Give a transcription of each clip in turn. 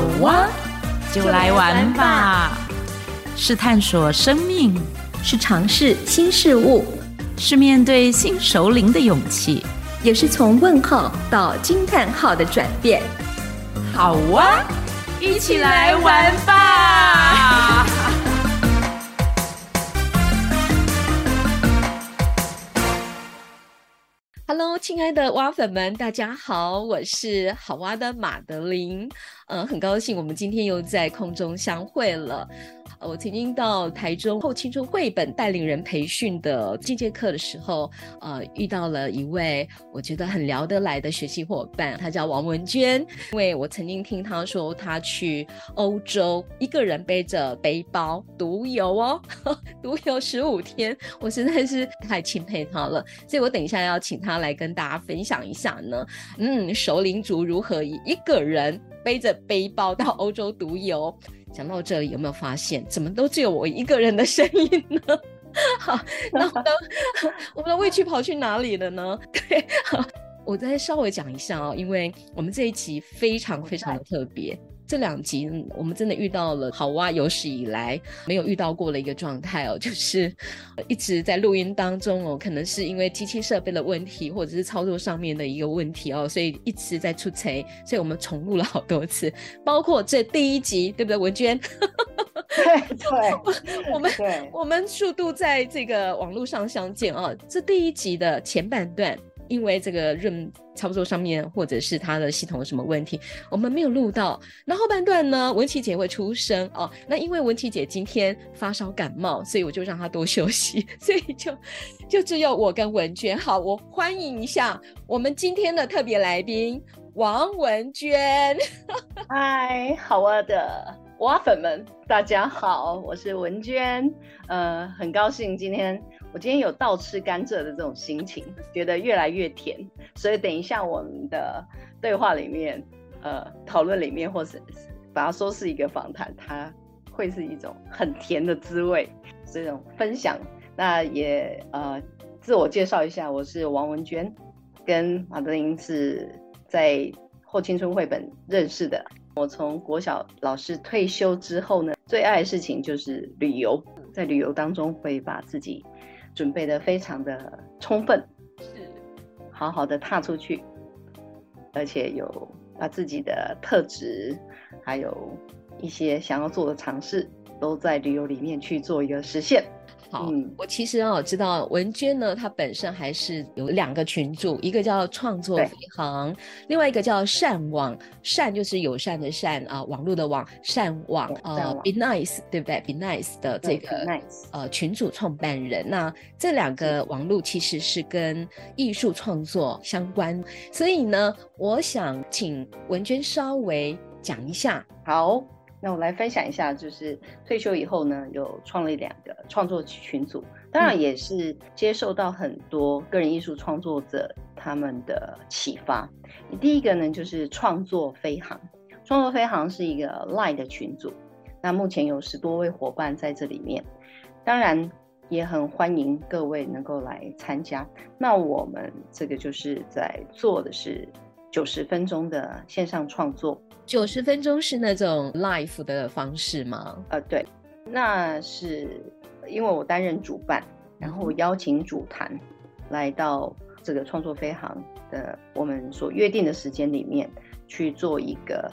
好哇，就来玩吧！是探索生命，是尝试新事物，是面对新熟龄的勇气，也是从问号到惊叹号的转变。好哇，一起来玩吧！Hello，亲爱的蛙粉们，大家好，我是好蛙的马德琳，嗯、很高兴我们今天又在空中相会了。我曾经到台中后青春绘本带领人培训的进阶课的时候，呃，遇到了一位我觉得很聊得来的学习伙伴，他叫王文娟。因为我曾经听他说，他去欧洲一个人背着背包独游哦，独游十五天，我实在是太钦佩他了。所以我等一下要请他来跟大家分享一下呢，嗯，熟龄族如何以一个人背着背包到欧洲独游。讲到这里，有没有发现怎么都只有我一个人的声音呢？好，那我们的我们的魏去跑去哪里了呢？对，好，我再稍微讲一下哦，因为我们这一期非常非常的特别。这两集我们真的遇到了好哇有史以来没有遇到过的一个状态哦，就是一直在录音当中哦，可能是因为机器设备的问题，或者是操作上面的一个问题哦，所以一直在出错，所以我们重录了好多次，包括这第一集，对不对，文娟？对对，我们我们速度在这个网络上相见啊，这第一集的前半段。因为这个润操作上面，或者是它的系统有什么问题，我们没有录到。那后半段呢，文琪姐会出声哦。那因为文琪姐今天发烧感冒，所以我就让她多休息，所以就就只有我跟文娟。好，我欢迎一下我们今天的特别来宾王文娟。嗨，好蛙的蛙粉们，大家好，我是文娟。呃，很高兴今天。我今天有倒吃甘蔗的这种心情，觉得越来越甜，所以等一下我们的对话里面，呃，讨论里面，或是把它说是一个访谈，它会是一种很甜的滋味，这种分享。那也呃，自我介绍一下，我是王文娟，跟马德琳是在后青春绘本认识的。我从国小老师退休之后呢，最爱的事情就是旅游，在旅游当中会把自己。准备的非常的充分，是好好的踏出去，而且有把自己的特质，还有一些想要做的尝试，都在旅游里面去做一个实现。好，嗯、我其实啊知道文娟呢，她本身还是有两个群组，一个叫创作飞航，另外一个叫善网，善就是友善的善啊，网络的网，善网呃，Be Nice 对不对？Be Nice 的这个呃群组创办人，那这两个网络其实是跟艺术创作相关，所以呢，我想请文娟稍微讲一下。好。那我来分享一下，就是退休以后呢，有创立两个创作群组，当然也是接受到很多个人艺术创作者他们的启发。第一个呢，就是创作飞航，创作飞航是一个 Line 的群组，那目前有十多位伙伴在这里面，当然也很欢迎各位能够来参加。那我们这个就是在做的是九十分钟的线上创作。九十分钟是那种 live 的方式吗？呃，对，那是因为我担任主办，然后我邀请主谈来到这个创作飞航的我们所约定的时间里面去做一个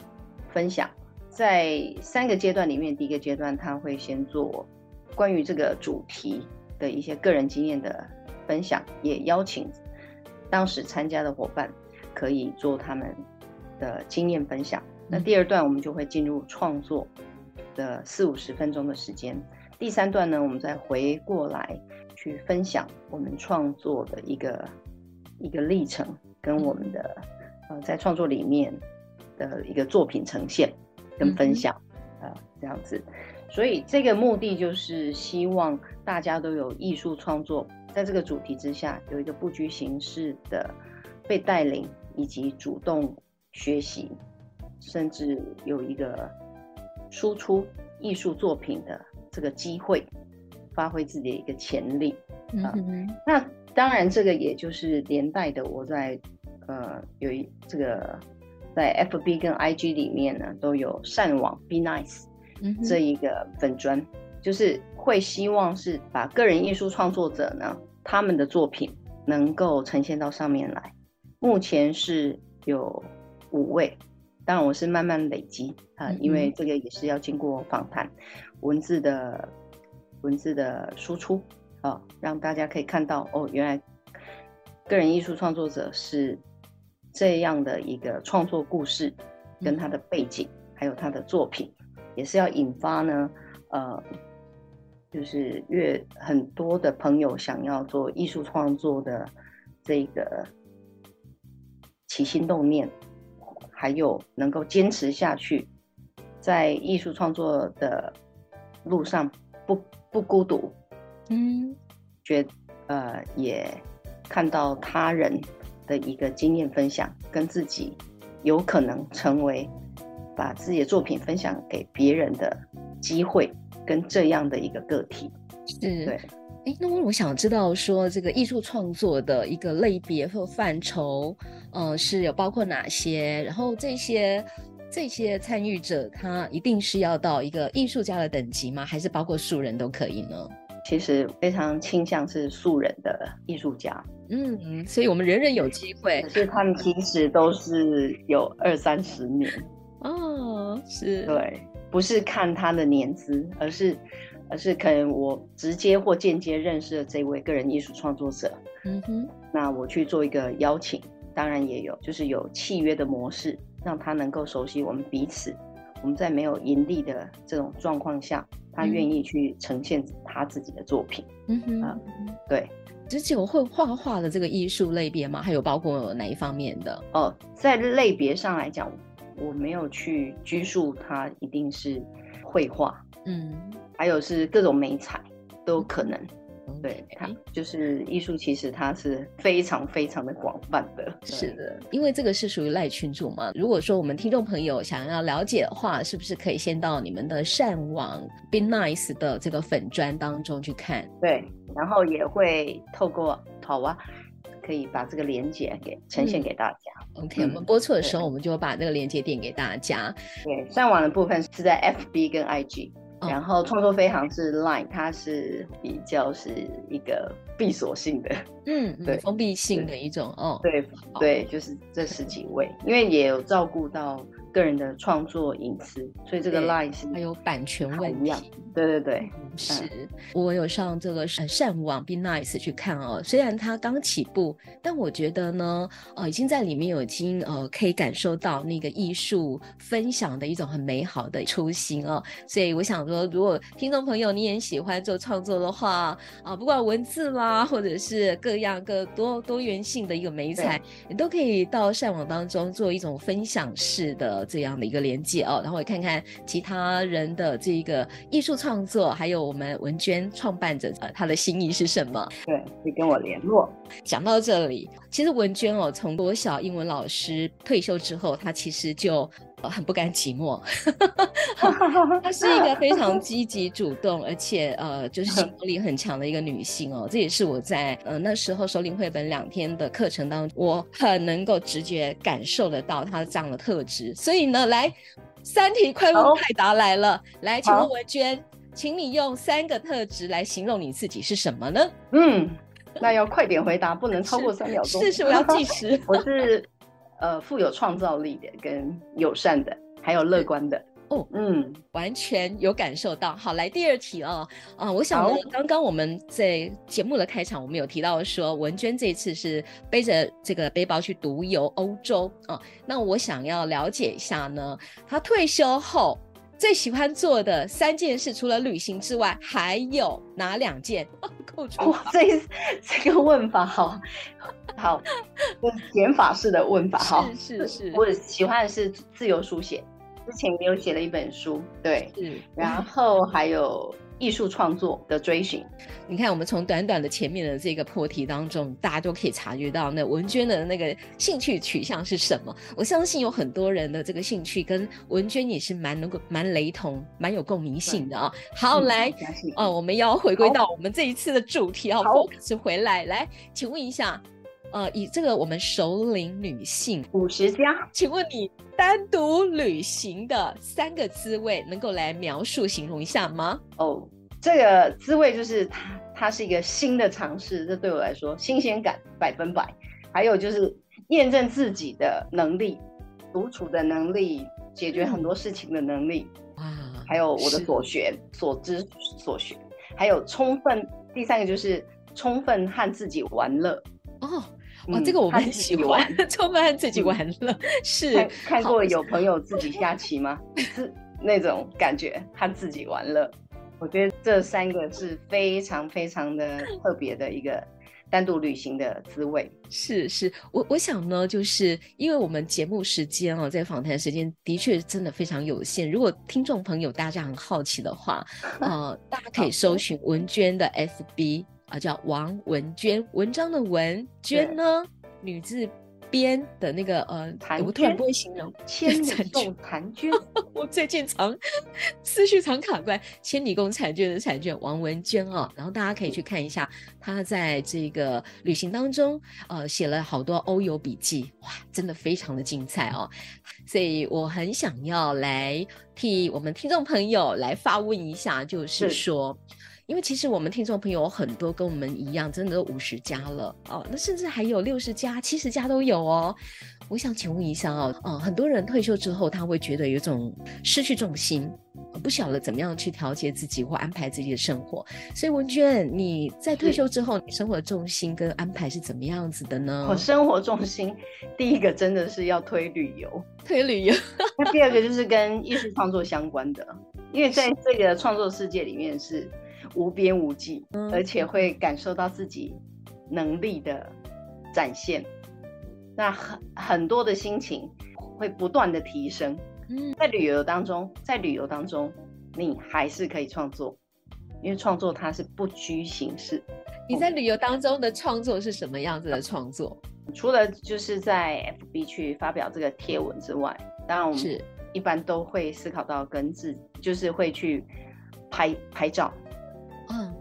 分享。在三个阶段里面，第一个阶段他会先做关于这个主题的一些个人经验的分享，也邀请当时参加的伙伴可以做他们的经验分享。那第二段我们就会进入创作的四五十分钟的时间，第三段呢，我们再回过来去分享我们创作的一个一个历程，跟我们的呃在创作里面的一个作品呈现跟分享啊、呃、这样子，所以这个目的就是希望大家都有艺术创作，在这个主题之下有一个不拘形式的被带领以及主动学习。甚至有一个输出艺术作品的这个机会，发挥自己的一个潜力啊。嗯、哼那当然，这个也就是连带的，我在呃有一这个在 FB 跟 IG 里面呢，都有善网 Be Nice 这一个粉砖，就是会希望是把个人艺术创作者呢，他们的作品能够呈现到上面来。目前是有五位，当然我是慢慢累积啊，因为这个也是要经过访谈、文字的文字的输出啊，让大家可以看到哦，原来个人艺术创作者是。这样的一个创作故事，跟他的背景，嗯、还有他的作品，也是要引发呢，呃，就是越很多的朋友想要做艺术创作的这个起心动念，还有能够坚持下去，在艺术创作的路上不不孤独，嗯，觉呃也看到他人。的一个经验分享，跟自己有可能成为把自己的作品分享给别人的机会，跟这样的一个个体，是对。哎，那我我想知道说，这个艺术创作的一个类别或范畴，呃，是有包括哪些？然后这些这些参与者，他一定是要到一个艺术家的等级吗？还是包括素人都可以呢？其实非常倾向是素人的艺术家，嗯，所以我们人人有机会。可是他们其实都是有二三十年哦，是对，不是看他的年资，而是而是可能我直接或间接认识了这位个人艺术创作者，嗯哼，那我去做一个邀请，当然也有，就是有契约的模式，让他能够熟悉我们彼此。我们在没有盈利的这种状况下，他愿意去呈现他自己的作品。嗯哼，啊，对，只有会画画的这个艺术类别吗？还有包括哪一方面的？哦，在类别上来讲，我没有去拘束他一定是绘画。嗯，还有是各种美彩都有可能。对，它就是艺术，其实它是非常非常的广泛的。是的，因为这个是属于赖群主嘛。如果说我们听众朋友想要了解的话，是不是可以先到你们的善网 Be Nice 的这个粉专当中去看？对，然后也会透过好啊，可以把这个连接给呈现给大家。嗯、OK，、嗯、我们播出的时候，我们就把这个连接点给大家。对，善网的部分是在 FB 跟 IG。然后创作飞航是 Line，它是比较是一个闭锁性的，嗯，对，封闭性的一种，哦，对对，就是这十几位，因为也有照顾到个人的创作隐私，所以这个 Line 是还有版权问题。对对对，是我有上这个善网 Be Nice 去看哦。虽然它刚起步，但我觉得呢，呃，已经在里面有已经呃可以感受到那个艺术分享的一种很美好的初心哦。所以我想说，如果听众朋友你也喜欢做创作的话啊、呃，不管文字啦，或者是各样各多多元性的一个美材，你都可以到善网当中做一种分享式的这样的一个连接哦，然后也看看其他人的这个艺术创。作还有我们文娟创办者，呃，他的心意是什么？对，可以跟我联络。讲到这里，其实文娟哦，从国小英文老师退休之后，她其实就很不甘寂寞。她是一个非常积极主动，而且呃，就是行动 力很强的一个女性哦。这也是我在呃那时候首领绘本两天的课程当中，我很能够直觉感受得到她这样的特质。所以呢，来三题快问快答来了，好来，请问文娟。请你用三个特质来形容你自己是什么呢？嗯，那要快点回答，不能超过三秒钟。是是，我要计时。我是呃富有创造力的，跟友善的，还有乐观的。哦，嗯，完全有感受到。好，来第二题哦。啊、呃，我想呢，刚刚我们在节目的开场，我们有提到说，文娟这次是背着这个背包去独游欧洲啊、呃。那我想要了解一下呢，她退休后。最喜欢做的三件事，除了旅行之外，还有哪两件？哇，这这个问法好好，减法式的问法哈。是是是，我喜欢的是自由书写，之前也有写了一本书，对，是，然后还有。艺术创作的追寻，你看，我们从短短的前面的这个破题当中，大家都可以察觉到那文娟的那个兴趣取向是什么。我相信有很多人的这个兴趣跟文娟也是蛮能够蛮雷同、蛮有共鸣性的啊。好，嗯、来，哦、呃，我们要回归到我们这一次的主题啊，是回来，来，请问一下，呃，以这个我们首领女性五十加，请问你单独旅行的三个滋味，能够来描述形容一下吗？哦，这个滋味就是它，它是一个新的尝试，这对我来说新鲜感百分百。还有就是验证自己的能力，独处的能力，解决很多事情的能力。哇、嗯，还有我的所学、所知、所学，还有充分。第三个就是充分和自己玩乐。哦，哇，这个我很喜欢，充分和自己玩乐。是看，看过有朋友自己下棋吗？是那种感觉，他自己玩乐。我觉得这三个是非常非常的特别的一个。单独旅行的滋味是是，我我想呢，就是因为我们节目时间哦，在访谈时间的确真的非常有限。如果听众朋友大家很好奇的话，呃，大家可以搜寻文娟的 FB 啊、呃，叫王文娟，文章的文娟呢，女字。边的那个呃，我突然不会形容千里 共婵娟。我最近常思绪常卡关，千里共婵娟的婵娟王文娟哦，然后大家可以去看一下她在这个旅行当中呃写了好多欧游笔记，哇，真的非常的精彩哦，所以我很想要来替我们听众朋友来发问一下，就是说。是因为其实我们听众朋友很多跟我们一样，真的都五十加了哦，那甚至还有六十加、七十加都有哦。我想请问一下哦，嗯，很多人退休之后他会觉得有种失去重心，不晓得怎么样去调节自己或安排自己的生活。所以文娟，你在退休之后，你生活的重心跟安排是怎么样子的呢？我生活重心第一个真的是要推旅游，推旅游。那第二个就是跟艺术创作相关的，因为在这个创作世界里面是。无边无际，而且会感受到自己能力的展现。那很很多的心情会不断的提升。嗯，在旅游当中，在旅游当中，你还是可以创作，因为创作它是不拘形式。你在旅游当中的创作是什么样子的创作？除了就是在 FB 去发表这个贴文之外，当然我们是一般都会思考到跟自，就是会去拍拍照。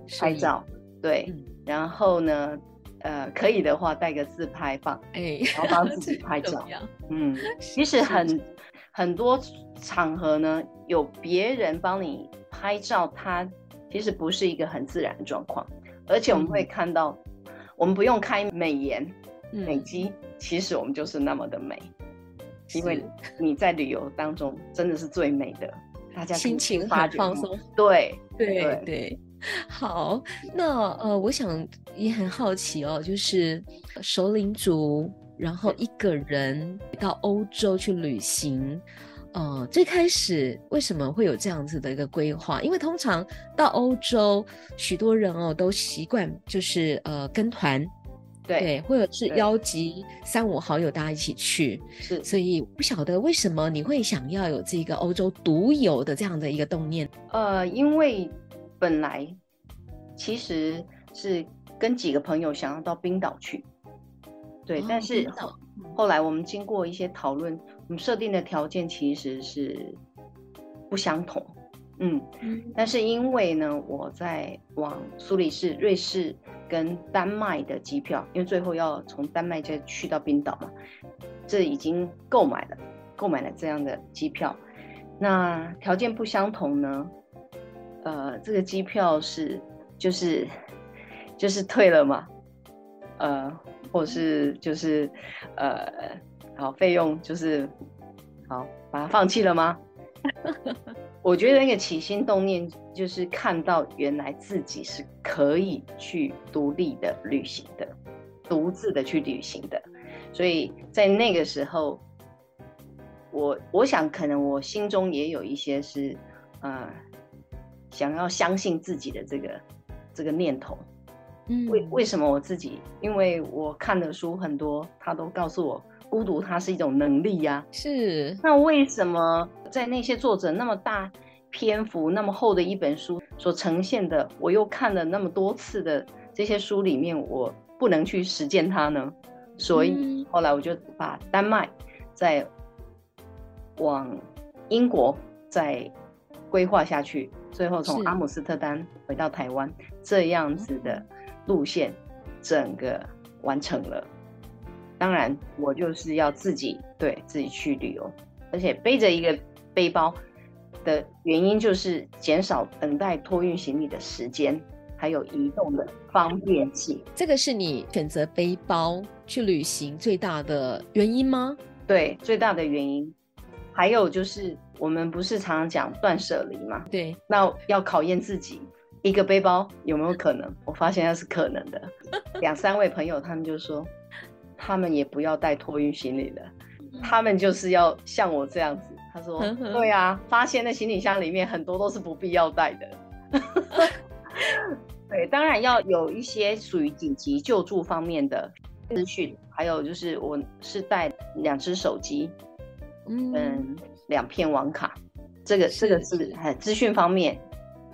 嗯，拍照，对，嗯、然后呢，呃，可以的话带个自拍棒，哎，然后帮自己 拍照。嗯，其实很很多场合呢，有别人帮你拍照，它其实不是一个很自然的状况，而且我们会看到，嗯、我们不用开美颜、美肌，其实我们就是那么的美，因为你在旅游当中真的是最美的，大家心情很放松，对对。对。好，那呃，我想也很好奇哦，就是首领族，然后一个人到欧洲去旅行，呃，最开始为什么会有这样子的一个规划？因为通常到欧洲，许多人哦都习惯就是呃跟团，对，对，或者是邀集三五好友大家一起去，是，所以不晓得为什么你会想要有这个欧洲独有的这样的一个动念？呃，因为。本来其实是跟几个朋友想要到冰岛去，对，哦、但是后来我们经过一些讨论，我们设定的条件其实是不相同，嗯，嗯，但是因为呢，我在往苏黎世、瑞士跟丹麦的机票，因为最后要从丹麦再去到冰岛嘛，这已经购买了，购买了这样的机票，那条件不相同呢？呃，这个机票是就是就是退了嘛，呃，或是就是呃，好费用就是好把它放弃了吗？我觉得那个起心动念就是看到原来自己是可以去独立的旅行的，独自的去旅行的，所以在那个时候，我我想可能我心中也有一些是呃。想要相信自己的这个这个念头，嗯，为为什么我自己？因为我看的书很多，他都告诉我，孤独它是一种能力呀。是。那为什么在那些作者那么大篇幅、那么厚的一本书所呈现的，我又看了那么多次的这些书里面，我不能去实践它呢？所以后来我就把丹麦再往英国再规划下去。最后从阿姆斯特丹回到台湾，这样子的路线，整个完成了。当然我就是要自己对自己去旅游，而且背着一个背包的原因就是减少等待托运行李的时间，还有移动的方便性。这个是你选择背包去旅行最大的原因吗？对，最大的原因。还有就是，我们不是常常讲断舍离嘛？对，那要考验自己，一个背包有没有可能？我发现那是可能的。两三位朋友他们就说，他们也不要带托运行李了，他们就是要像我这样子。他说，对啊，发现那行李箱里面很多都是不必要带的。对，当然要有一些属于紧急救助方面的资讯，还有就是我是带两只手机。嗯，两片网卡，这个这个是很资讯方面，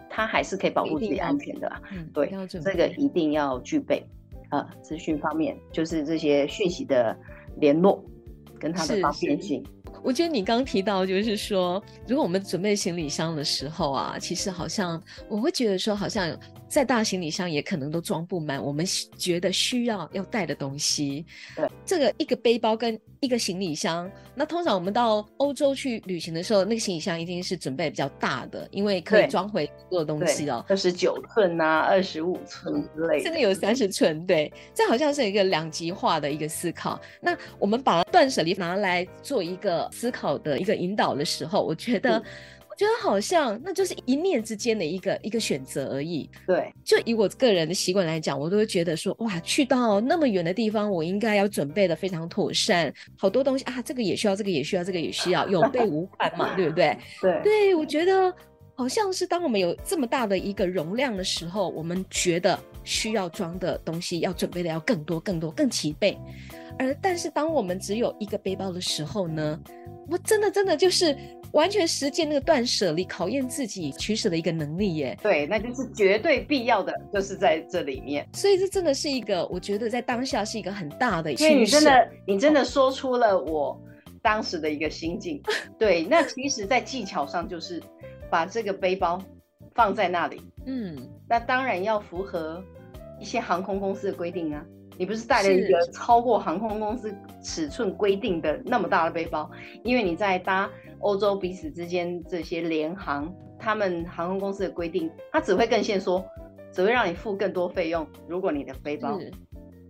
它还是可以保护自己安全的啦。嗯，对，这个一定要具备。呃，资讯方面就是这些讯息的联络跟它的方便性。我觉得你刚提到，就是说，如果我们准备行李箱的时候啊，其实好像我会觉得说，好像再大行李箱也可能都装不满我们觉得需要要带的东西。对，这个一个背包跟一个行李箱，那通常我们到欧洲去旅行的时候，那个行李箱一定是准备比较大的，因为可以装回很多东西哦，二十九寸啊，二十五寸之类的，甚至有三十寸。对，这好像是一个两极化的一个思考。那我们把断舍离拿来做一个。思考的一个引导的时候，我觉得，觉得好像那就是一念之间的一个一个选择而已。对，就以我个人的习惯来讲，我都会觉得说，哇，去到那么远的地方，我应该要准备的非常妥善，好多东西啊，这个也需要，这个也需要，这个也需要，有备无患嘛，对不对？对，对，我觉得好像是当我们有这么大的一个容量的时候，我们觉得需要装的东西要准备的要更多、更多、更齐备。而但是当我们只有一个背包的时候呢，我真的真的就是完全实践那个断舍离，考验自己取舍的一个能力耶。对，那就是绝对必要的，就是在这里面。所以这真的是一个，我觉得在当下是一个很大的。所以你真的，你真的说出了我当时的一个心境。对，那其实，在技巧上就是把这个背包放在那里。嗯，那当然要符合一些航空公司的规定啊。你不是带了一个超过航空公司尺寸规定的那么大的背包？因为你在搭欧洲彼此之间这些联航，他们航空公司的规定，它只会更限缩，只会让你付更多费用。如果你的背包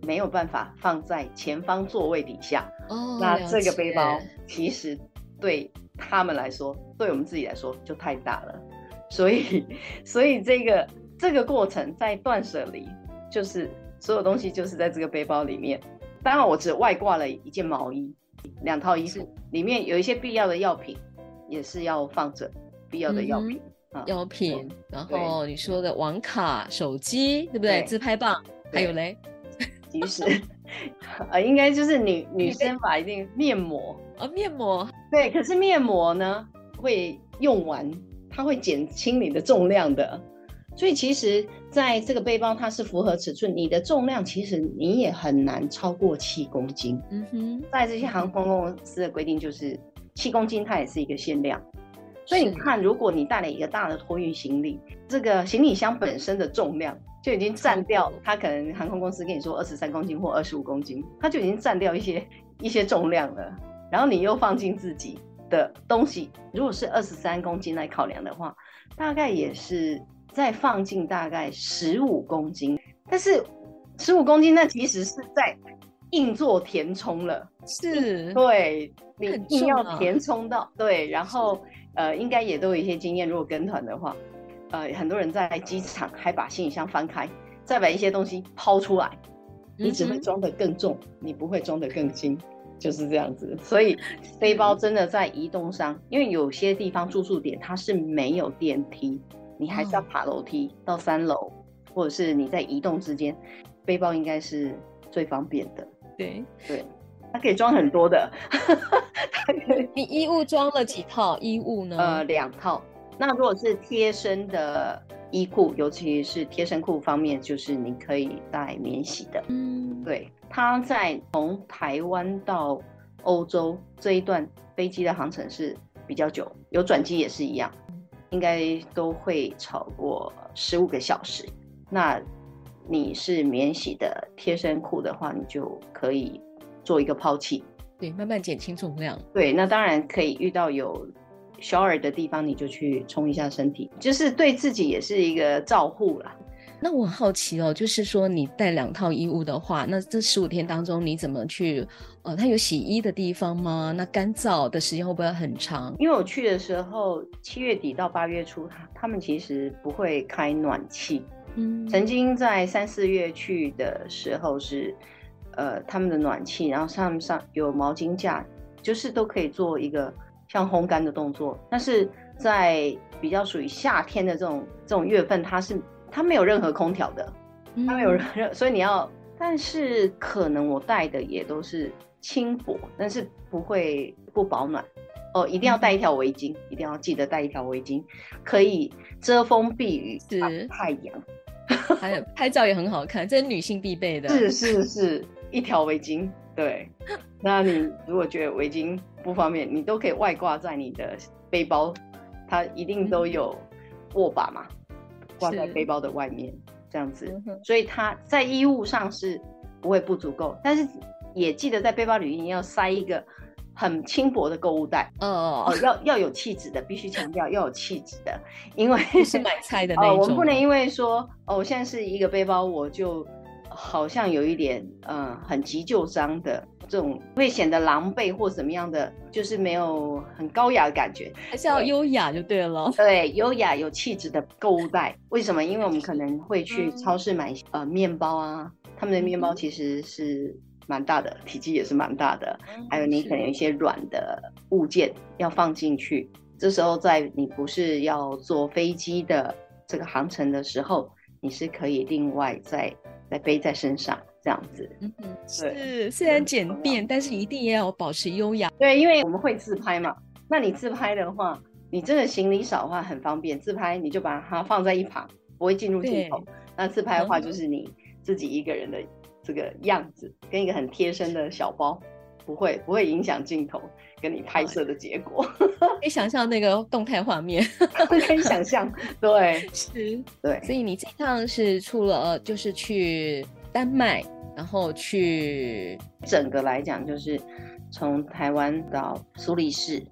没有办法放在前方座位底下，哦，那这个背包其实对他们来说，对我们自己来说就太大了。所以，所以这个这个过程在断舍离就是。所有东西就是在这个背包里面。当然，我只外挂了一件毛衣，两套衣服，里面有一些必要的药品，也是要放着必要的药品。嗯啊、药品，然后你说的网卡、手机，对不对？对自拍棒，还有嘞，其实呃，应该就是女女生吧，一定面膜啊，面膜。对，可是面膜呢，会用完，它会减轻你的重量的。所以其实，在这个背包它是符合尺寸，你的重量其实你也很难超过七公斤。嗯哼，在这些航空公司的规定就是七公斤，它也是一个限量。所以你看，如果你带了一个大的托运行李，这个行李箱本身的重量就已经占掉，它可能航空公司跟你说二十三公斤或二十五公斤，它就已经占掉一些一些重量了。然后你又放进自己的东西，如果是二十三公斤来考量的话，大概也是。再放进大概十五公斤，但是十五公斤那其实是在硬做填充了，是，对，你硬要填充到，对，然后呃，应该也都有一些经验，如果跟团的话，呃，很多人在机场还把行李箱翻开，再把一些东西抛出来，你只会装得更重，嗯、你不会装得更轻，就是这样子。所以背包真的在移动上，因为有些地方住宿点它是没有电梯。你还是要爬楼梯到三楼，哦，或者是你在移动之间，背包应该是最方便的。对对，它可以装很多的。你衣物装了几套衣物呢？呃，两套。那如果是贴身的衣裤，尤其是贴身裤方面，就是你可以带免洗的。嗯，对。它在从台湾到欧洲这一段飞机的航程是比较久，有转机也是一样。应该都会超过十五个小时。那你是免洗的贴身裤的话，你就可以做一个抛弃。对，慢慢减轻重量。对，那当然可以遇到有 shower 的地方，你就去冲一下身体，就是对自己也是一个照护啦。那我好奇哦，就是说你带两套衣物的话，那这十五天当中你怎么去？呃，它有洗衣的地方吗？那干燥的时间会不会很长？因为我去的时候，七月底到八月初，他他们其实不会开暖气。嗯，曾经在三四月去的时候是，呃，他们的暖气，然后上面上有毛巾架，就是都可以做一个像烘干的动作。但是在比较属于夏天的这种这种月份，它是。它没有任何空调的，它没有任何，所以你要，但是可能我带的也都是轻薄，但是不会不保暖。哦，一定要带一条围巾，嗯、一定要记得带一条围巾，可以遮风避雨，是太阳，还有拍照也很好看，这是女性必备的，是是是，一条围巾，对，那你如果觉得围巾不方便，你都可以外挂在你的背包，它一定都有握把嘛。挂在背包的外面，这样子，所以它在衣物上是不会不足够，但是也记得在背包里面要塞一个很轻薄的购物袋哦，哦，要要有气质的，必须强调要有气质的，因为是买菜的那种，哦，我们不能因为说哦，我现在是一个背包，我就好像有一点嗯、呃、很急救章的。这种会显得狼狈或怎么样的，就是没有很高雅的感觉，还是要优雅就对了。对，优雅有气质的购物袋。为什么？因为我们可能会去超市买、嗯、呃面包啊，他们的面包其实是蛮大的，嗯、体积也是蛮大的。嗯、还有你可能有一些软的物件要放进去，这时候在你不是要坐飞机的这个航程的时候，你是可以另外再再背在身上。这样子，嗯嗯，是虽然简便，但是一定也要保持优雅。对，因为我们会自拍嘛，那你自拍的话，你真的行李少的话很方便，自拍你就把它放在一旁，不会进入镜头。那自拍的话，就是你自己一个人的这个样子，嗯、跟一个很贴身的小包，不会不会影响镜头跟你拍摄的结果。可以想象那个动态画面，可以想象，对，是，对。所以你这趟是出了，就是去丹麦。然后去整个来讲，就是从台湾到苏黎世，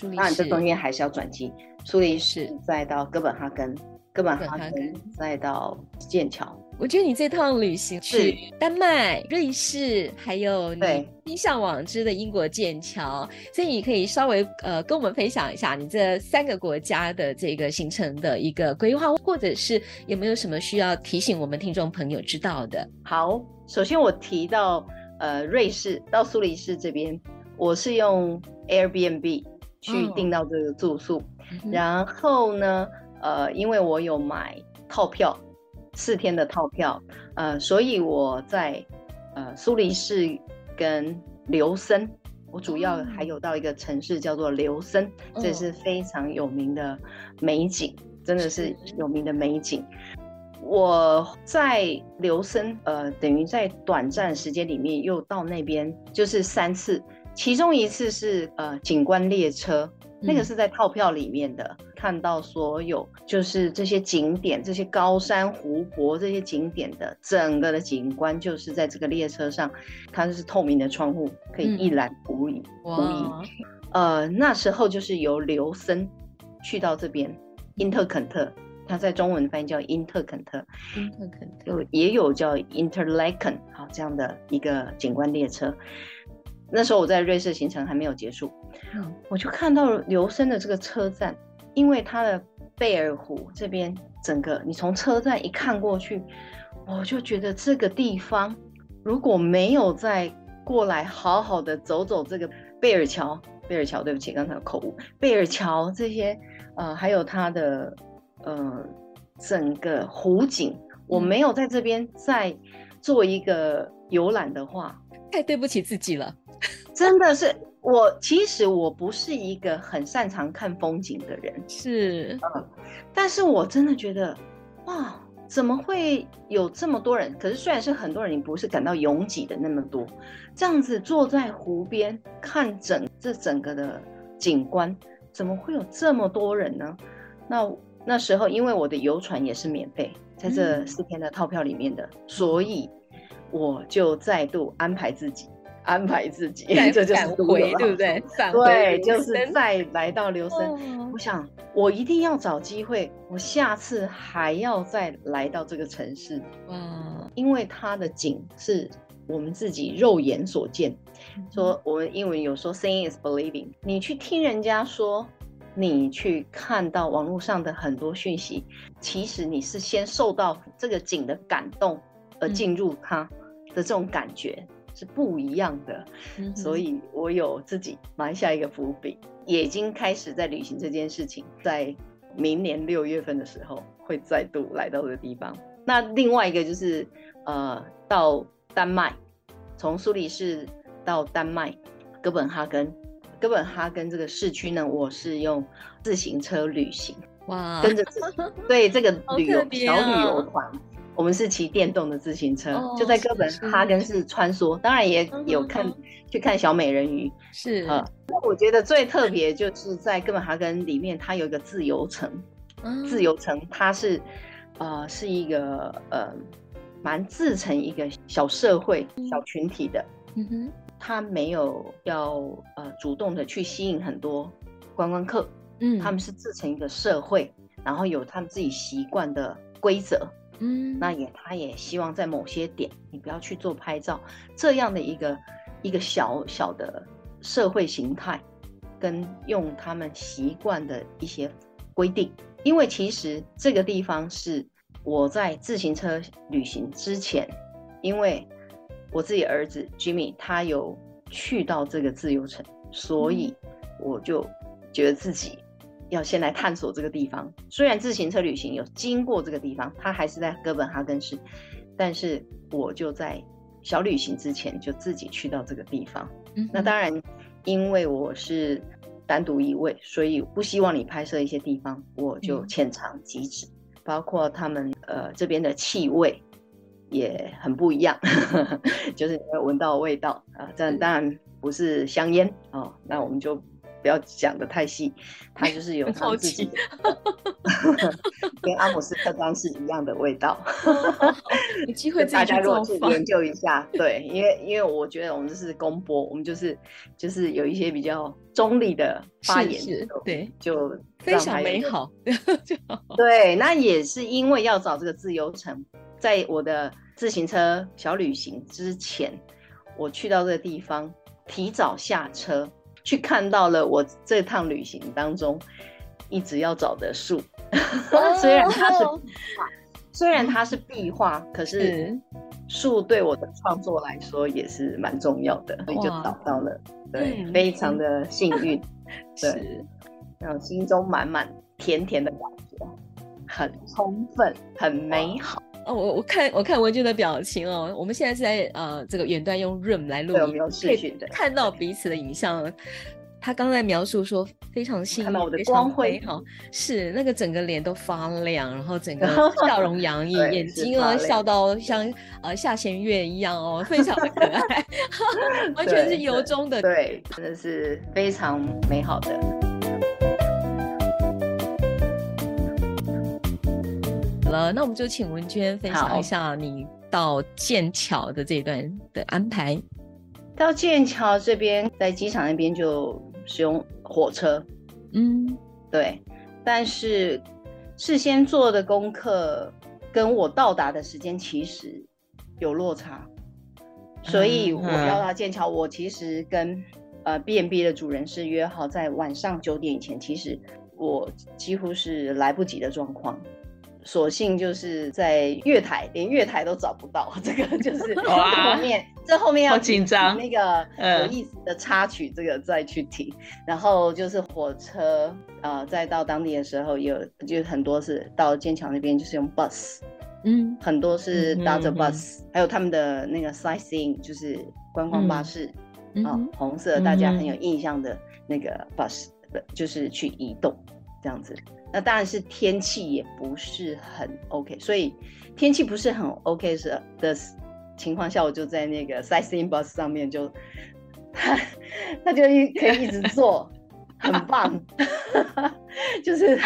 当然这中间还是要转机，苏黎世再到哥本哈根，哥本哈根再到剑桥。我觉得你这趟旅行去丹麦、瑞士，还有你心向往之的英国剑桥，所以你可以稍微呃跟我们分享一下你这三个国家的这个行程的一个规划，或者是有没有什么需要提醒我们听众朋友知道的？好。首先，我提到呃，瑞士到苏黎世这边，我是用 Airbnb 去订到这个住宿。哦、然后呢，呃，因为我有买套票，四天的套票，呃，所以我在呃苏黎世跟琉森，我主要还有到一个城市叫做琉森，哦、这是非常有名的美景，真的是有名的美景。我在琉森，呃，等于在短暂时间里面又到那边，就是三次，其中一次是呃景观列车，那个是在套票里面的，嗯、看到所有就是这些景点、这些高山湖泊、这些景点的整个的景观，就是在这个列车上，它是透明的窗户，可以一览无遗。无遗。哇呃，那时候就是由琉森去到这边，因特肯特。它在中文翻译叫因特肯特，因特肯特也有叫 Interlaken 好这样的一个景观列车。那时候我在瑞士行程还没有结束，嗯、我就看到琉森的这个车站，因为它的贝尔湖这边整个，你从车站一看过去，我就觉得这个地方如果没有再过来好好的走走这个贝尔桥，贝尔桥对不起，刚才有口误，贝尔桥这些呃还有它的。呃，整个湖景，我没有在这边再做一个游览的话，太对不起自己了。真的是我，其实我不是一个很擅长看风景的人，是，嗯，但是我真的觉得，哇，怎么会有这么多人？可是虽然是很多人，你不是感到拥挤的那么多，这样子坐在湖边看整这整个的景观，怎么会有这么多人呢？那。那时候，因为我的游船也是免费，在这四天的套票里面的，嗯、所以我就再度安排自己安排自己，这就是回，对不对？对，就是再来到琉森。哦、我想，我一定要找机会，我下次还要再来到这个城市。哇，因为它的景是我们自己肉眼所见。嗯、说我们英文有说 “seeing is believing”，你去听人家说，你去看到网络上的很多讯息，其实你是先受到这个景的感动而进入它的这种感觉。嗯是不一样的，嗯、所以我有自己埋下一个伏笔，也已经开始在旅行这件事情，在明年六月份的时候会再度来到这个地方。那另外一个就是呃，到丹麦，从苏黎世到丹麦哥本哈根，哥本哈根这个市区呢，我是用自行车旅行，哇，跟着 对这个旅游、哦、小旅游团。我们是骑电动的自行车，哦、就在哥本哈根市穿梭，当然也有看、嗯、去看小美人鱼。是啊，那、嗯、我觉得最特别就是在哥本哈根里面，它有一个自由城。嗯、自由城它是呃是一个呃蛮自成一个小社会、嗯、小群体的。嗯哼，它没有要呃主动的去吸引很多观光客。嗯，他们是自成一个社会，然后有他们自己习惯的规则。嗯，那也，他也希望在某些点，你不要去做拍照这样的一个一个小小的社会形态，跟用他们习惯的一些规定。因为其实这个地方是我在自行车旅行之前，因为我自己儿子 Jimmy 他有去到这个自由城，所以我就觉得自己。要先来探索这个地方，虽然自行车旅行有经过这个地方，它还是在哥本哈根市，但是我就在小旅行之前就自己去到这个地方。嗯、那当然，因为我是单独一位，所以不希望你拍摄一些地方，我就浅尝即止。嗯、包括他们呃这边的气味也很不一样，就是你会闻到味道啊，这当然不是香烟哦，那我们就。不要讲的太细，它就是有他自己，跟阿姆斯特丹是一样的味道。有机会大家如果去研究一下，对，因为因为我觉得我们这是公播，我们就是就是有一些比较中立的发言，是是对，就非常美 好。对，那也是因为要找这个自由城，在我的自行车小旅行之前，我去到这个地方，提早下车。去看到了我这趟旅行当中一直要找的树，虽然它是壁画，虽然它是壁画，可是树对我的创作来说也是蛮重要的，所以就找到了，对，非常的幸运，对，然后心中满满甜甜的感觉，很充分，很美好。哦，我我看我看文娟的表情哦，我们现在是在呃这个远端用 Room 来录音，可以看到彼此的影像。他刚才描述说非常幸运，的光辉哈，是那个整个脸都发亮，然后整个 笑容洋溢，眼睛啊笑到像呃下弦月一样哦，非常的可爱，完全是由衷的，对，真的是非常美好的。了，那我们就请文娟分享一下你到剑桥的这一段的安排。到剑桥这边，在机场那边就使用火车，嗯，对。但是事先做的功课跟我到达的时间其实有落差，所以我要到剑桥，我其实跟呃 B n B 的主人是约好在晚上九点以前，其实我几乎是来不及的状况。所幸就是在月台，连月台都找不到，这个就是后面，这后面要紧张那个有意思的插曲，这个再去提。嗯、然后就是火车，呃，再到当地的时候有，就很多是到剑桥那边就是用 bus，嗯，很多是搭着 bus，、嗯、还有他们的那个 sightseeing 就是观光巴士，啊、红色大家很有印象的那个 bus 的，就是去移动这样子。那当然是天气也不是很 OK，所以天气不是很 OK 是的情况下，我就在那个 sightseeing bus 上面就，他他就一可以一直坐，很棒，就是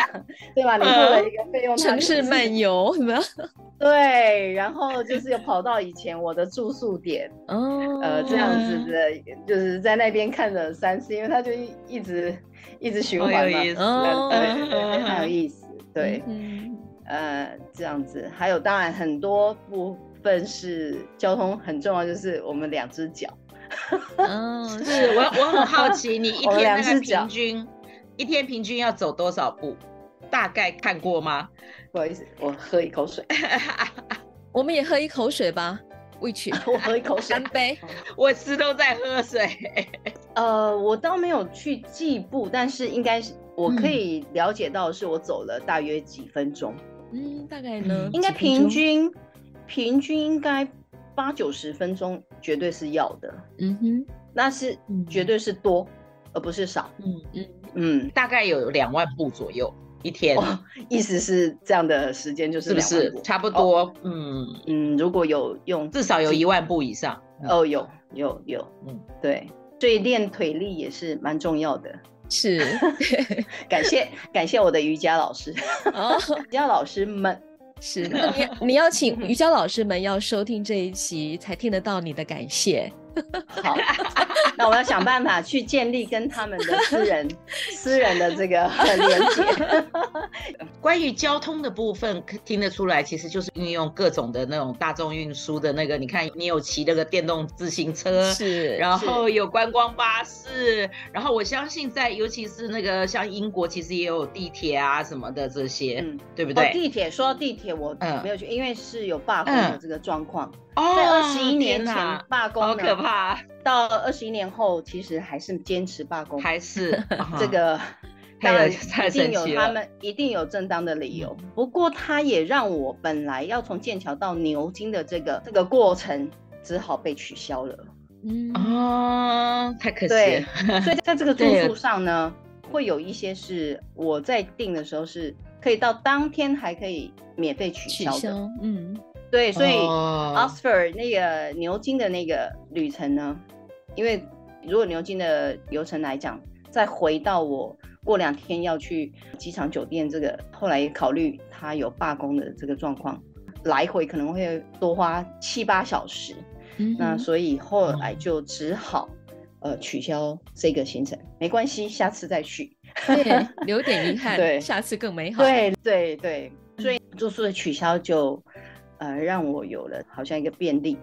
对吧？你做了一个费用，城市漫游有没有？对，然后就是又跑到以前我的住宿点，哦，呃，这样子的，就是在那边看了三次，因为他就一一直一直循环嘛，哦，对对对，很有意思，对，呃，这样子，还有当然很多部分是交通很重要，就是我们两只脚。嗯，是我我很好 奇，你一天那个平均一天平均要走多少步？大概看过吗？不好意思，我喝一口水。我们也喝一口水吧，委屈。我喝一口水，干杯。我是都在喝水。呃，我倒没有去计步，但是应该是我可以了解到，是我走了大约几分钟。嗯，大概呢？应该平均平均应该。八九十分钟绝对是要的，嗯哼，那是绝对是多，嗯、而不是少，嗯嗯嗯，大概有两万步左右一天，哦、意思是这样的时间就是差不多？哦、嗯。嗯，如果有用，至少有一万步以上。哦，有有有，嗯，对，所以练腿力也是蛮重要的，是，感谢感谢我的瑜伽老师，哦、瑜伽老师们。是，的。你你要请瑜伽老师们要收听这一期，才听得到你的感谢。好，那我要想办法去建立跟他们的私人、私人的这个连接。关于交通的部分，听得出来，其实就是运用各种的那种大众运输的那个。你看，你有骑那个电动自行车，是，然后有观光巴士，然后我相信在，尤其是那个像英国，其实也有地铁啊什么的这些，嗯，对不对？哦、地铁说到地铁，我没有去，嗯、因为是有罢工的这个状况。哦、在二十一年前罢工，好可怕。到二十一年后，其实还是坚持罢工，还是 这个，当然一定有他们一定有正当的理由。不过，他也让我本来要从剑桥到牛津的这个这个过程，只好被取消了。嗯啊，太可惜了。对，所以在这个住宿上呢，会有一些是我在订的时候是可以到当天还可以免费取消的。嗯。对，所以 Oxford 那个牛津的那个旅程呢，因为如果牛津的流程来讲，再回到我过两天要去机场酒店，这个后来也考虑他有罢工的这个状况，来回可能会多花七八小时，那所以后来就只好呃取消这个行程，没关系，下次再去，对，留点遗憾，对，下次更美好，对对对，所以住宿的取消就。呃，让我有了好像一个便利，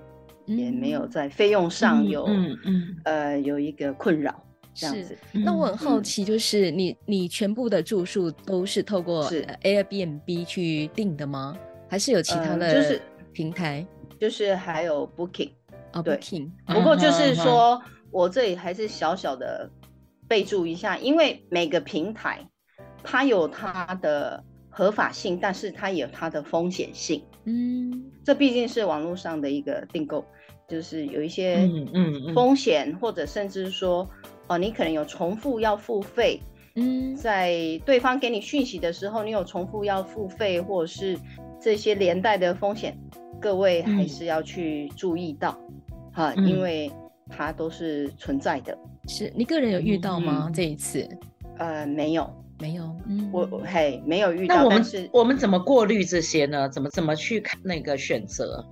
嗯、也没有在费用上有，嗯嗯，嗯呃，有一个困扰这样子。那我很好奇，就是你、嗯、你全部的住宿都是透过 Airbnb 去订的吗？还是有其他的就是平台？就是还有 Booking 啊、哦、，Booking。不过就是说我这里还是小小的备注一下，因为每个平台它有它的。合法性，但是它也有它的风险性。嗯，这毕竟是网络上的一个订购，就是有一些嗯风险，或者甚至说哦，你可能有重复要付费。嗯，在对方给你讯息的时候，你有重复要付费，或者是这些连带的风险，各位还是要去注意到哈，因为它都是存在的。是你个人有遇到吗？这一次？呃，没有。没有，嗯，我嘿没有遇到。那我们是我们怎么过滤这些呢？怎么怎么去看那个选择？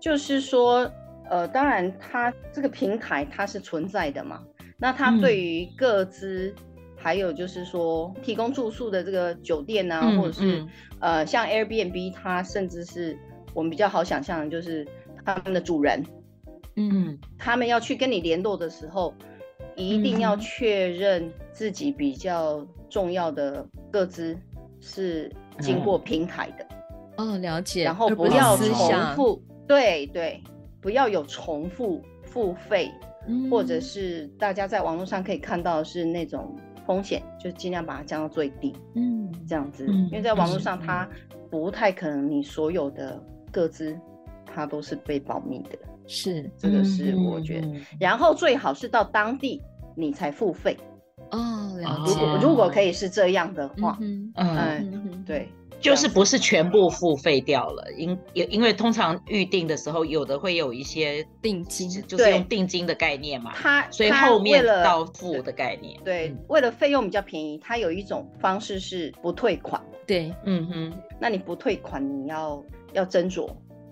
就是说，呃，当然它这个平台它是存在的嘛。那它对于各资，嗯、还有就是说提供住宿的这个酒店啊，嗯、或者是、嗯、呃像 Airbnb，它甚至是我们比较好想象的，就是他们的主人，嗯，他们要去跟你联络的时候，一定要确认自己比较。重要的个资是经过平台的、嗯、哦，了解。然后不要重复，对对，不要有重复付费，嗯、或者是大家在网络上可以看到是那种风险，就尽量把它降到最低。嗯，这样子，嗯、因为在网络上它不太可能你所有的个资它都是被保密的。是，这个是我觉得。嗯、然后最好是到当地你才付费。哦。如果如果可以是这样的话，嗯，对，就是不是全部付费掉了，因因因为通常预定的时候，有的会有一些定金，就是用定金的概念嘛。它所以后面到付的概念。对，嗯、为了费用比较便宜，它有一种方式是不退款。对，嗯哼，那你不退款，你要要斟酌。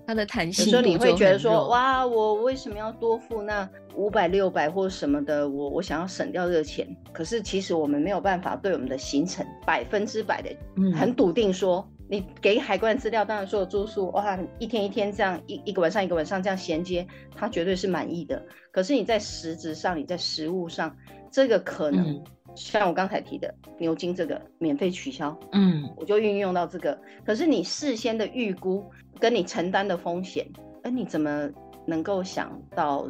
它的弹性，有时候你会觉得说，哇，我为什么要多付那五百、六百或什么的？我我想要省掉这个钱。可是其实我们没有办法对我们的行程百分之百的很笃定说，嗯、你给海关资料，当然说有住宿，哇，一天一天这样一一个晚上一个晚上这样衔接，他绝对是满意的。可是你在实质上，你在实物上，这个可能。嗯像我刚才提的牛津这个免费取消，嗯，我就运用到这个。可是你事先的预估跟你承担的风险，哎，你怎么能够想到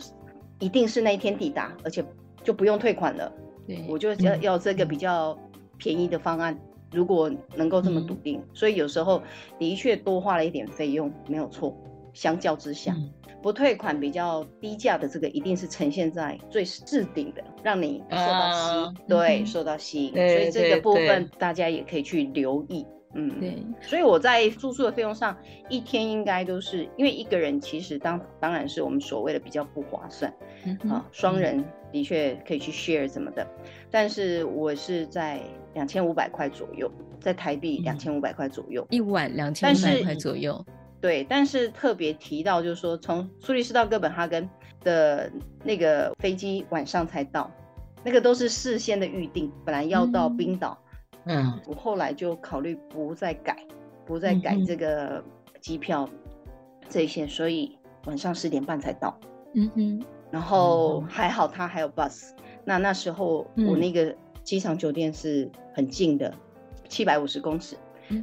一定是那一天抵达，而且就不用退款了？对，我就要要这个比较便宜的方案。嗯、如果能够这么笃定，嗯、所以有时候的确多花了一点费用，没有错。相较之下。嗯不退款比较低价的这个，一定是呈现在最置顶的，让你受到吸引，uh, 对，嗯、受到吸引。所以这个部分大家也可以去留意。嗯，对。所以我在住宿的费用上，一天应该都是因为一个人其实当当然是我们所谓的比较不划算。嗯啊，双人的确可以去 share 什么的，但是我是在两千五百块左右，在台币两千五百块左右，一晚两千五百块左右。对，但是特别提到就是说，从苏黎世到哥本哈根的那个飞机晚上才到，那个都是事先的预定，本来要到冰岛，嗯，我后来就考虑不再改，不再改这个机票这些，所以晚上十点半才到，嗯哼，然后还好他还有 bus，那那时候我那个机场酒店是很近的，七百五十公尺。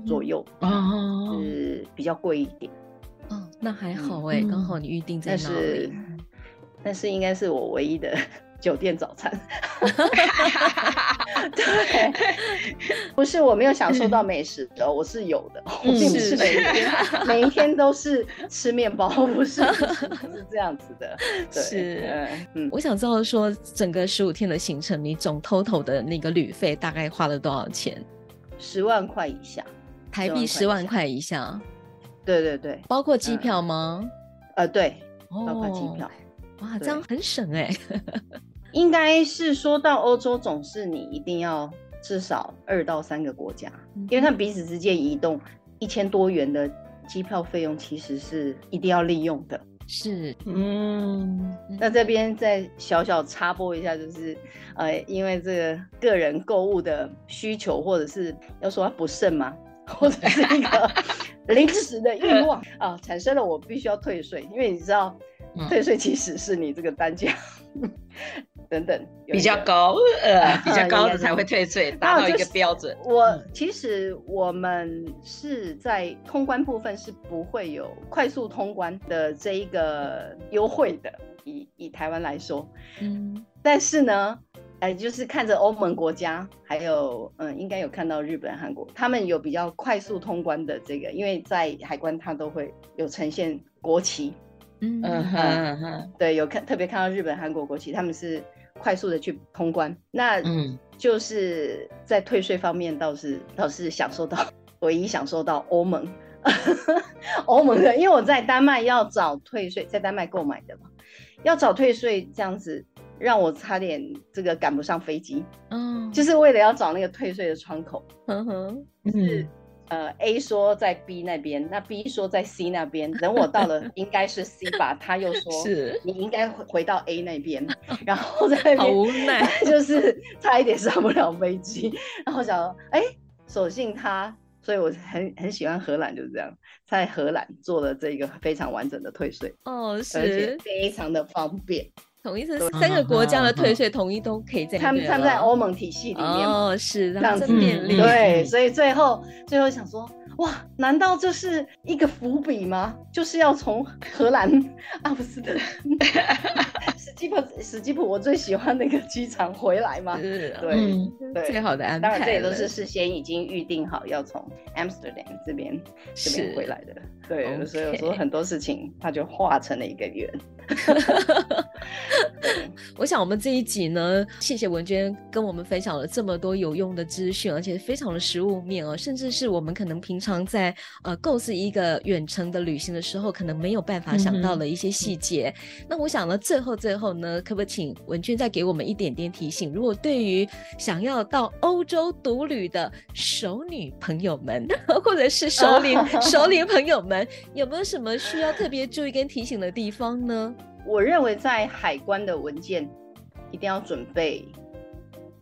左右。哦，是比较贵一点哦，那还好。哎，刚好你预定在那里，但是应该是我唯一的酒店早餐，对，不是我没有享受到美食的，我是有的，我并不是每一天每一天都是吃面包，不是不是这样子的，是，嗯，我想知道说整个十五天的行程，你总 total 的那个旅费大概花了多少钱？十万块以下，台币十万块以下，对对对，包括机票吗？呃，对，包括机票。哇，这样很省哎。应该是说到欧洲，总是你一定要至少二到三个国家，因为它彼此之间移动一千多元的机票费用，其实是一定要利用的。是，嗯，那这边再小小插播一下，就是，呃，因为这个个人购物的需求，或者是要说它不慎嘛，或者是一个 临时的欲望啊，产生了我必须要退税，因为你知道，退税其实是你这个单价。等等，比较高，呃，比较高的才会退税，达到一个标准。我其实我们是在通关部分是不会有快速通关的这一个优惠的，以以台湾来说，嗯，但是呢，哎，就是看着欧盟国家，还有嗯，应该有看到日本、韩国，他们有比较快速通关的这个，因为在海关它都会有呈现国旗，嗯。嗯嗯嗯，对，有看特别看到日本、韩国国旗，他们是。快速的去通关，那嗯，就是在退税方面倒是倒是享受到唯一享受到欧盟欧盟的，因为我在丹麦要找退税，在丹麦购买的嘛，要找退税这样子，让我差点这个赶不上飞机，嗯，就是为了要找那个退税的窗口，嗯哼，是。呃，A 说在 B 那边，那 B 说在 C 那边，等我到了应该是 C 吧，他又说 是你应该回到 A 那边，然后在那边好无奈，就是差一点上不了飞机，然后想说，哎，索性他，所以我很很喜欢荷兰，就是这样，在荷兰做了这个非常完整的退税，哦，是，而且非常的方便。统一是三个国家的退税，统一都可以在他们他们在欧盟体系里面哦，是这样子便利。对，所以最后最后想说，哇，难道这是一个伏笔吗？就是要从荷兰阿姆斯特丹 史基普史基普我最喜欢的一个机场回来吗？是，对对，最好的安排。当然这也都是事先已经预定好要从 Amsterdam 这边这边回来的。对，所以有时候很多事情它就化成了一个圆。我想我们这一集呢，谢谢文娟跟我们分享了这么多有用的资讯，而且非常的实物面哦，甚至是我们可能平常在呃构思一个远程的旅行的时候，可能没有办法想到的一些细节。嗯、那我想呢，最后最后呢，可不可以请文娟再给我们一点点提醒？如果对于想要到欧洲独旅的熟女朋友们，或者是熟龄 熟龄朋友们，有没有什么需要特别注意跟提醒的地方呢？我认为在海关的文件一定要准备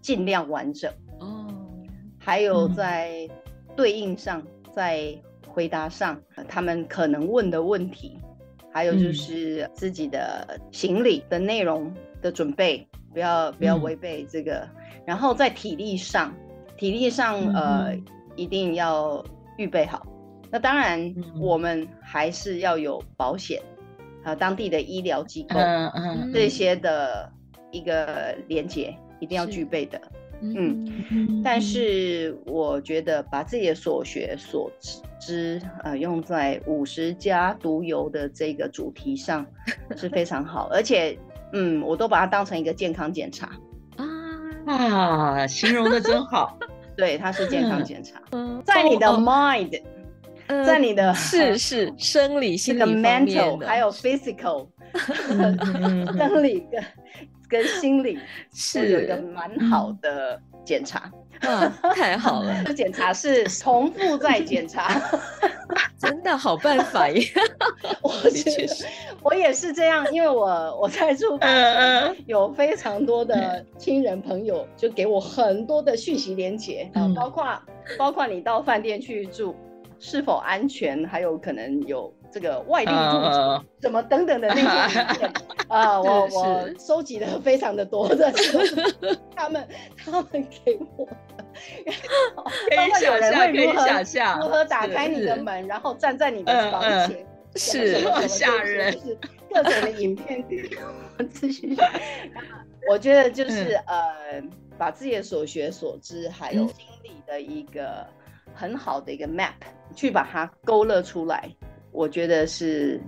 尽量完整哦，还有在对应上，在回答上，他们可能问的问题，还有就是自己的行李的内容的准备，不要不要违背这个。然后在体力上，体力上呃一定要预备好。那当然，我们还是要有保险。还有当地的医疗机构，嗯嗯，这些的一个连接一定要具备的，嗯，嗯，但是我觉得把自己的所学所知，呃，用在五十家独游的这个主题上 是非常好，而且，嗯，我都把它当成一个健康检查。啊啊，形容的真好，对，它是健康检查，嗯在你的 mind。在你的是是生理、心理，mental 还有 physical，生理跟跟心理 是有一个蛮好的检查，嗯，太好了。这 检查是重复再检查，真的好办法耶！我确实，我也是这样，因为我我在出发前有非常多的亲人朋友就给我很多的讯息连结，嗯，包括包括你到饭店去住。是否安全？还有可能有这个外地入境什么等等的那些影片 啊，我我收集的非常的多的，他们他们给我，包括有人会如何如何打开你的门，然后站在你的房前，是很吓人，是各种的影片给我咨询。我觉得就是呃，把自己的所学所知还有经历的一个。很好的一个 map，去把它勾勒出来，我觉得是，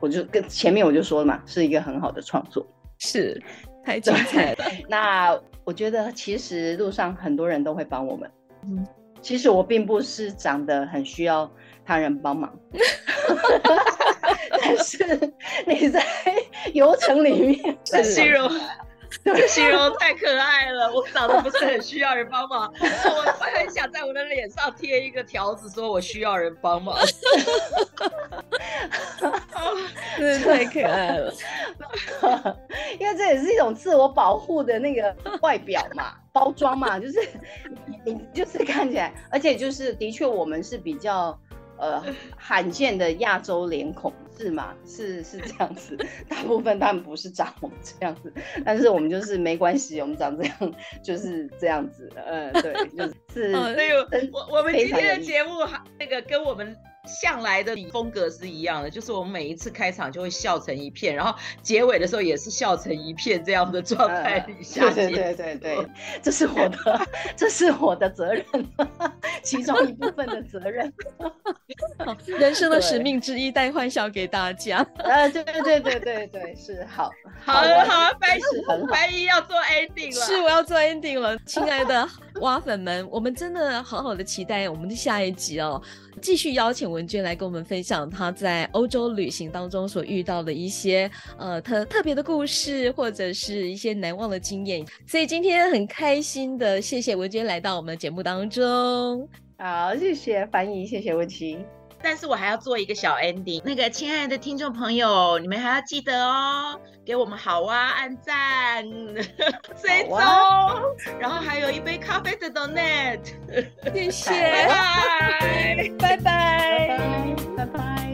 我就跟前面我就说了嘛，是一个很好的创作，是太精彩了。那我觉得其实路上很多人都会帮我们，嗯，其实我并不是长得很需要他人帮忙，但是你在游程里面形容。这形容太可爱了，我长得不是很需要人帮忙，我我很想在我的脸上贴一个条子，说我需要人帮忙。真的太可爱了，因为这也是一种自我保护的那个外表嘛，包装嘛，就是你就是看起来，而且就是的确我们是比较。呃，罕见的亚洲脸孔是吗？是是这样子，大部分他们不是长我们这样子，但是我们就是没关系，我们长这样就是这样子。嗯，对，就是。哦，那个我我们今天的节目还那个跟我们。向来的风格是一样的，就是我们每一次开场就会笑成一片，然后结尾的时候也是笑成一片这样的状态底下。对对对对对，这是我的，这是我的责任，其中一部分的责任。人生的使命之一，带欢笑给大家。呃，对对对对对对，是好，好好，白白衣要做 ending 了，是我要做 ending 了，亲爱的挖粉们，我们真的好好的期待我们的下一集哦。继续邀请文娟来跟我们分享她在欧洲旅行当中所遇到的一些呃特特别的故事，或者是一些难忘的经验。所以今天很开心的，谢谢文娟来到我们的节目当中。好，谢谢翻译，谢谢文琪。但是我还要做一个小 ending，那个亲爱的听众朋友，你们还要记得哦，给我们好哇按赞、追踪，啊、然后还有一杯咖啡的 donate，谢谢，拜拜，拜拜，拜拜。